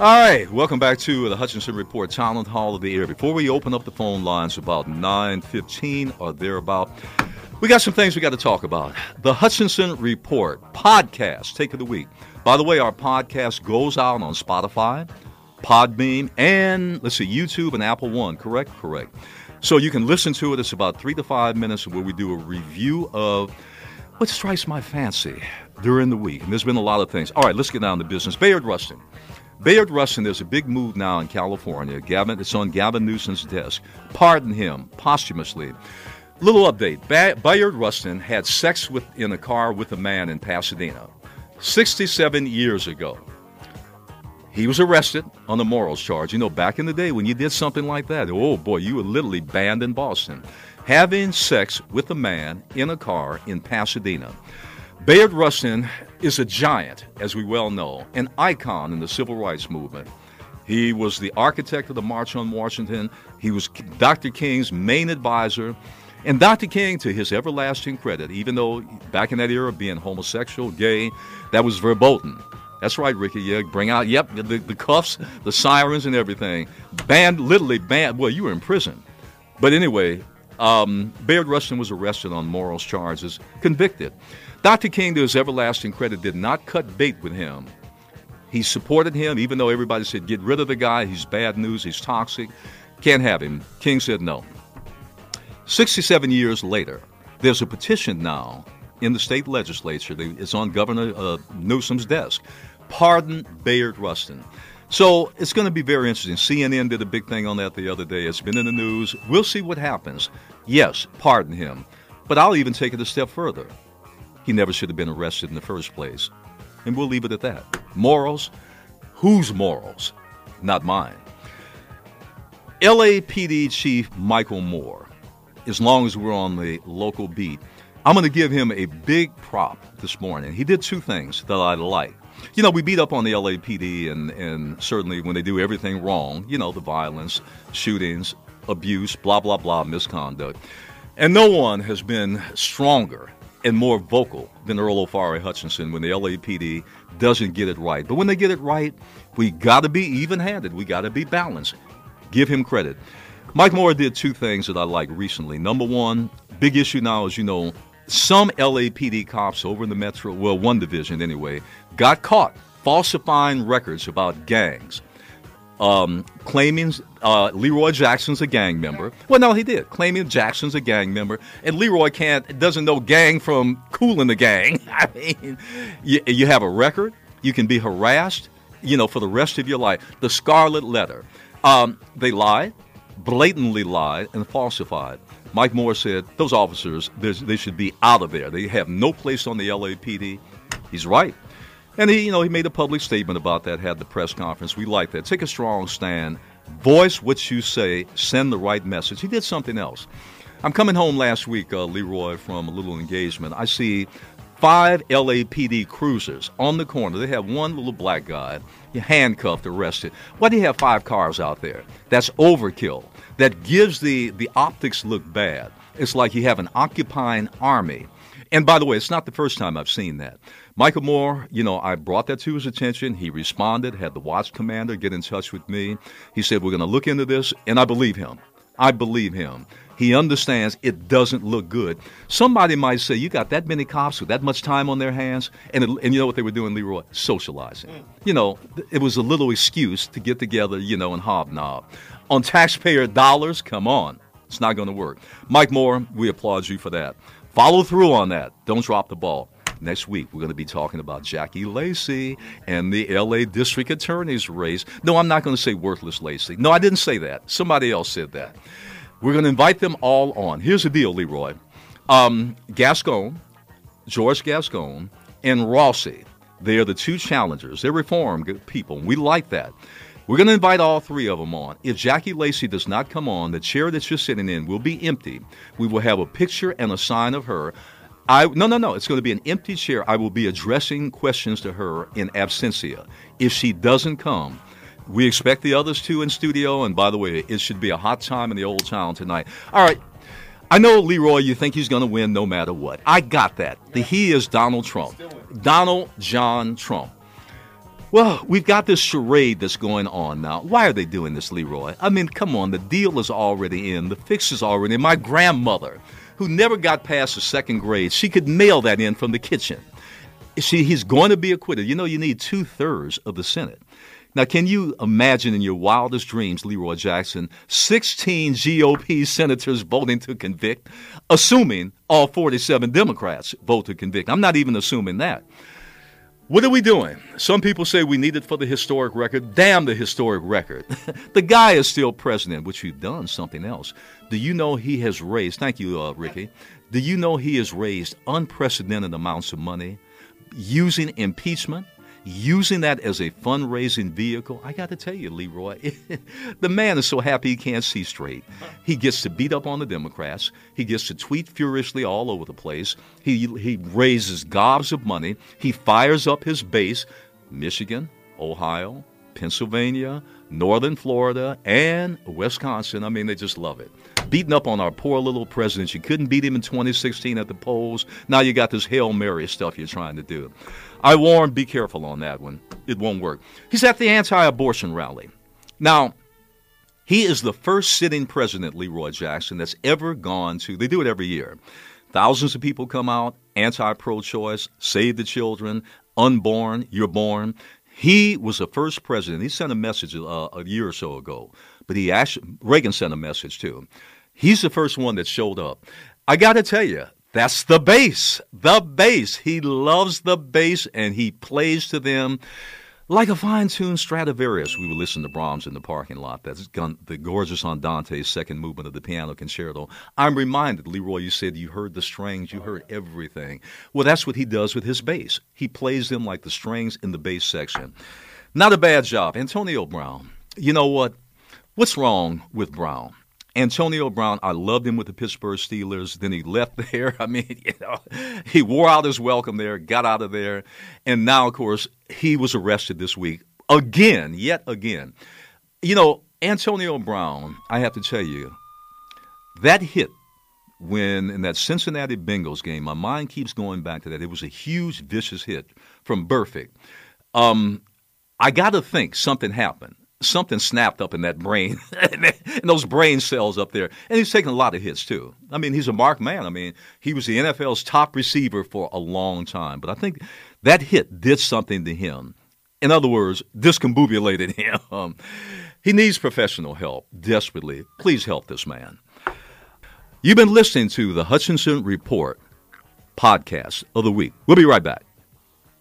All right, welcome back to the Hutchinson Report Town Hall of the Air. Before we open up the phone lines about 9:15 or thereabout, we got some things we got to talk about. The Hutchinson Report podcast, take of the week. By the way, our podcast goes out on Spotify, Podbean, and let's see, YouTube and Apple One. Correct, correct. So you can listen to it. It's about three to five minutes where we do a review of what strikes my fancy during the week. And there's been a lot of things. All right, let's get down to business. Bayard Rustin. Bayard Rustin, there's a big move now in California. Gavin, it's on Gavin Newsom's desk. Pardon him posthumously. Little update. Ba- Bayard Rustin had sex with, in a car with a man in Pasadena 67 years ago. He was arrested on a morals charge. You know, back in the day when you did something like that, oh boy, you were literally banned in Boston. Having sex with a man in a car in Pasadena. Bayard Rustin is a giant, as we well know, an icon in the civil rights movement. He was the architect of the March on Washington. He was Dr. King's main advisor. And Dr. King, to his everlasting credit, even though back in that era, being homosexual, gay, that was verboten. That's right, Ricky. Yeah, bring out, yep, the, the cuffs, the sirens, and everything. Banned, literally banned. Well, you were in prison. But anyway, um, Bayard Rustin was arrested on morals charges, convicted. Dr. King, to his everlasting credit, did not cut bait with him. He supported him, even though everybody said, get rid of the guy, he's bad news, he's toxic, can't have him. King said no. 67 years later, there's a petition now in the state legislature. It's on Governor uh, Newsom's desk. Pardon Bayard Rustin. So it's going to be very interesting. CNN did a big thing on that the other day. It's been in the news. We'll see what happens. Yes, pardon him. But I'll even take it a step further. He never should have been arrested in the first place. And we'll leave it at that. Morals? Whose morals? Not mine. LAPD Chief Michael Moore, as long as we're on the local beat, I'm going to give him a big prop this morning. He did two things that I like you know, we beat up on the LAPD, and, and certainly when they do everything wrong, you know, the violence, shootings, abuse, blah, blah, blah, misconduct. And no one has been stronger and more vocal than Earl Ofari Hutchinson when the LAPD doesn't get it right. But when they get it right, we got to be even handed, we got to be balanced. Give him credit. Mike Moore did two things that I like recently. Number one, big issue now, as you know, some LAPD cops over in the Metro, well, one division anyway, got caught falsifying records about gangs. Um, claiming uh, Leroy Jackson's a gang member. Well, no, he did. Claiming Jackson's a gang member, and Leroy can't doesn't know gang from Kool and the Gang. I mean, you, you have a record. You can be harassed, you know, for the rest of your life. The Scarlet Letter. Um, they lied, blatantly lied, and falsified. Mike Moore said those officers they should be out of there. They have no place on the LAPD. He's right. And he, you know, he made a public statement about that, had the press conference. We like that. Take a strong stand, voice what you say, send the right message. He did something else. I'm coming home last week, uh, Leroy, from a little engagement. I see five LAPD cruisers on the corner. They have one little black guy handcuffed, arrested. Why do you have five cars out there? That's overkill that gives the, the optics look bad. It's like you have an occupying army. And by the way, it's not the first time I've seen that. Michael Moore, you know, I brought that to his attention. He responded, had the watch commander get in touch with me. He said, We're going to look into this, and I believe him. I believe him. He understands it doesn't look good. Somebody might say, You got that many cops with that much time on their hands? And, it, and you know what they were doing, Leroy? Socializing. Mm. You know, it was a little excuse to get together, you know, and hobnob on taxpayer dollars, come on. It's not going to work. Mike Moore, we applaud you for that. Follow through on that. Don't drop the ball. Next week, we're going to be talking about Jackie Lacey and the LA District Attorney's race. No, I'm not going to say worthless Lacey. No, I didn't say that. Somebody else said that. We're going to invite them all on. Here's the deal, Leroy. Um, Gascon, George Gascon, and Rossi. They are the two challengers. They're reformed people. We like that. We're going to invite all three of them on. If Jackie Lacey does not come on, the chair that you're sitting in will be empty. We will have a picture and a sign of her. I no no no. It's going to be an empty chair. I will be addressing questions to her in absentia. If she doesn't come, we expect the others to in studio. And by the way, it should be a hot time in the old town tonight. All right. I know Leroy. You think he's going to win no matter what. I got that. The he is Donald Trump. Donald John Trump. Well, we've got this charade that's going on now. Why are they doing this, Leroy? I mean, come on, the deal is already in, the fix is already in. My grandmother, who never got past the second grade, she could mail that in from the kitchen. See, he's going to be acquitted. You know, you need two thirds of the Senate. Now, can you imagine in your wildest dreams, Leroy Jackson, 16 GOP senators voting to convict, assuming all 47 Democrats vote to convict? I'm not even assuming that. What are we doing? Some people say we need it for the historic record. Damn the historic record. the guy is still president, which we've done something else. Do you know he has raised, thank you, uh, Ricky, do you know he has raised unprecedented amounts of money using impeachment using that as a fundraising vehicle, I got to tell you, Leroy, the man is so happy he can't see straight. He gets to beat up on the Democrats. He gets to tweet furiously all over the place. He, he raises gobs of money. He fires up his base, Michigan, Ohio, Pennsylvania, Northern Florida, and Wisconsin. I mean, they just love it. Beating up on our poor little president. You couldn't beat him in 2016 at the polls. Now you got this Hail Mary stuff you're trying to do. I warn, be careful on that one. It won't work. He's at the anti abortion rally. Now, he is the first sitting president, Leroy Jackson, that's ever gone to, they do it every year. Thousands of people come out, anti pro choice, save the children, unborn, you're born. He was the first president. He sent a message uh, a year or so ago, but he actually, Reagan sent a message too. He's the first one that showed up. I got to tell you, that's the base. The base. He loves the base and he plays to them like a fine tuned Stradivarius. We would listen to Brahms in the parking lot. That's the gorgeous Andante's second movement of the piano concerto. I'm reminded, Leroy, you said you heard the strings, you heard everything. Well, that's what he does with his bass. He plays them like the strings in the bass section. Not a bad job. Antonio Brown. You know what? What's wrong with Brown? Antonio Brown, I loved him with the Pittsburgh Steelers. Then he left there. I mean, you know, he wore out his welcome there, got out of there, and now, of course, he was arrested this week again, yet again. You know, Antonio Brown, I have to tell you, that hit when in that Cincinnati Bengals game, my mind keeps going back to that. It was a huge, vicious hit from Burfict. Um, I got to think something happened something snapped up in that brain, and those brain cells up there. And he's taken a lot of hits too. I mean, he's a marked man. I mean, he was the NFL's top receiver for a long time. But I think that hit did something to him. In other words, discombobulated him. Um, he needs professional help desperately. Please help this man. You've been listening to the Hutchinson Report podcast of the week. We'll be right back.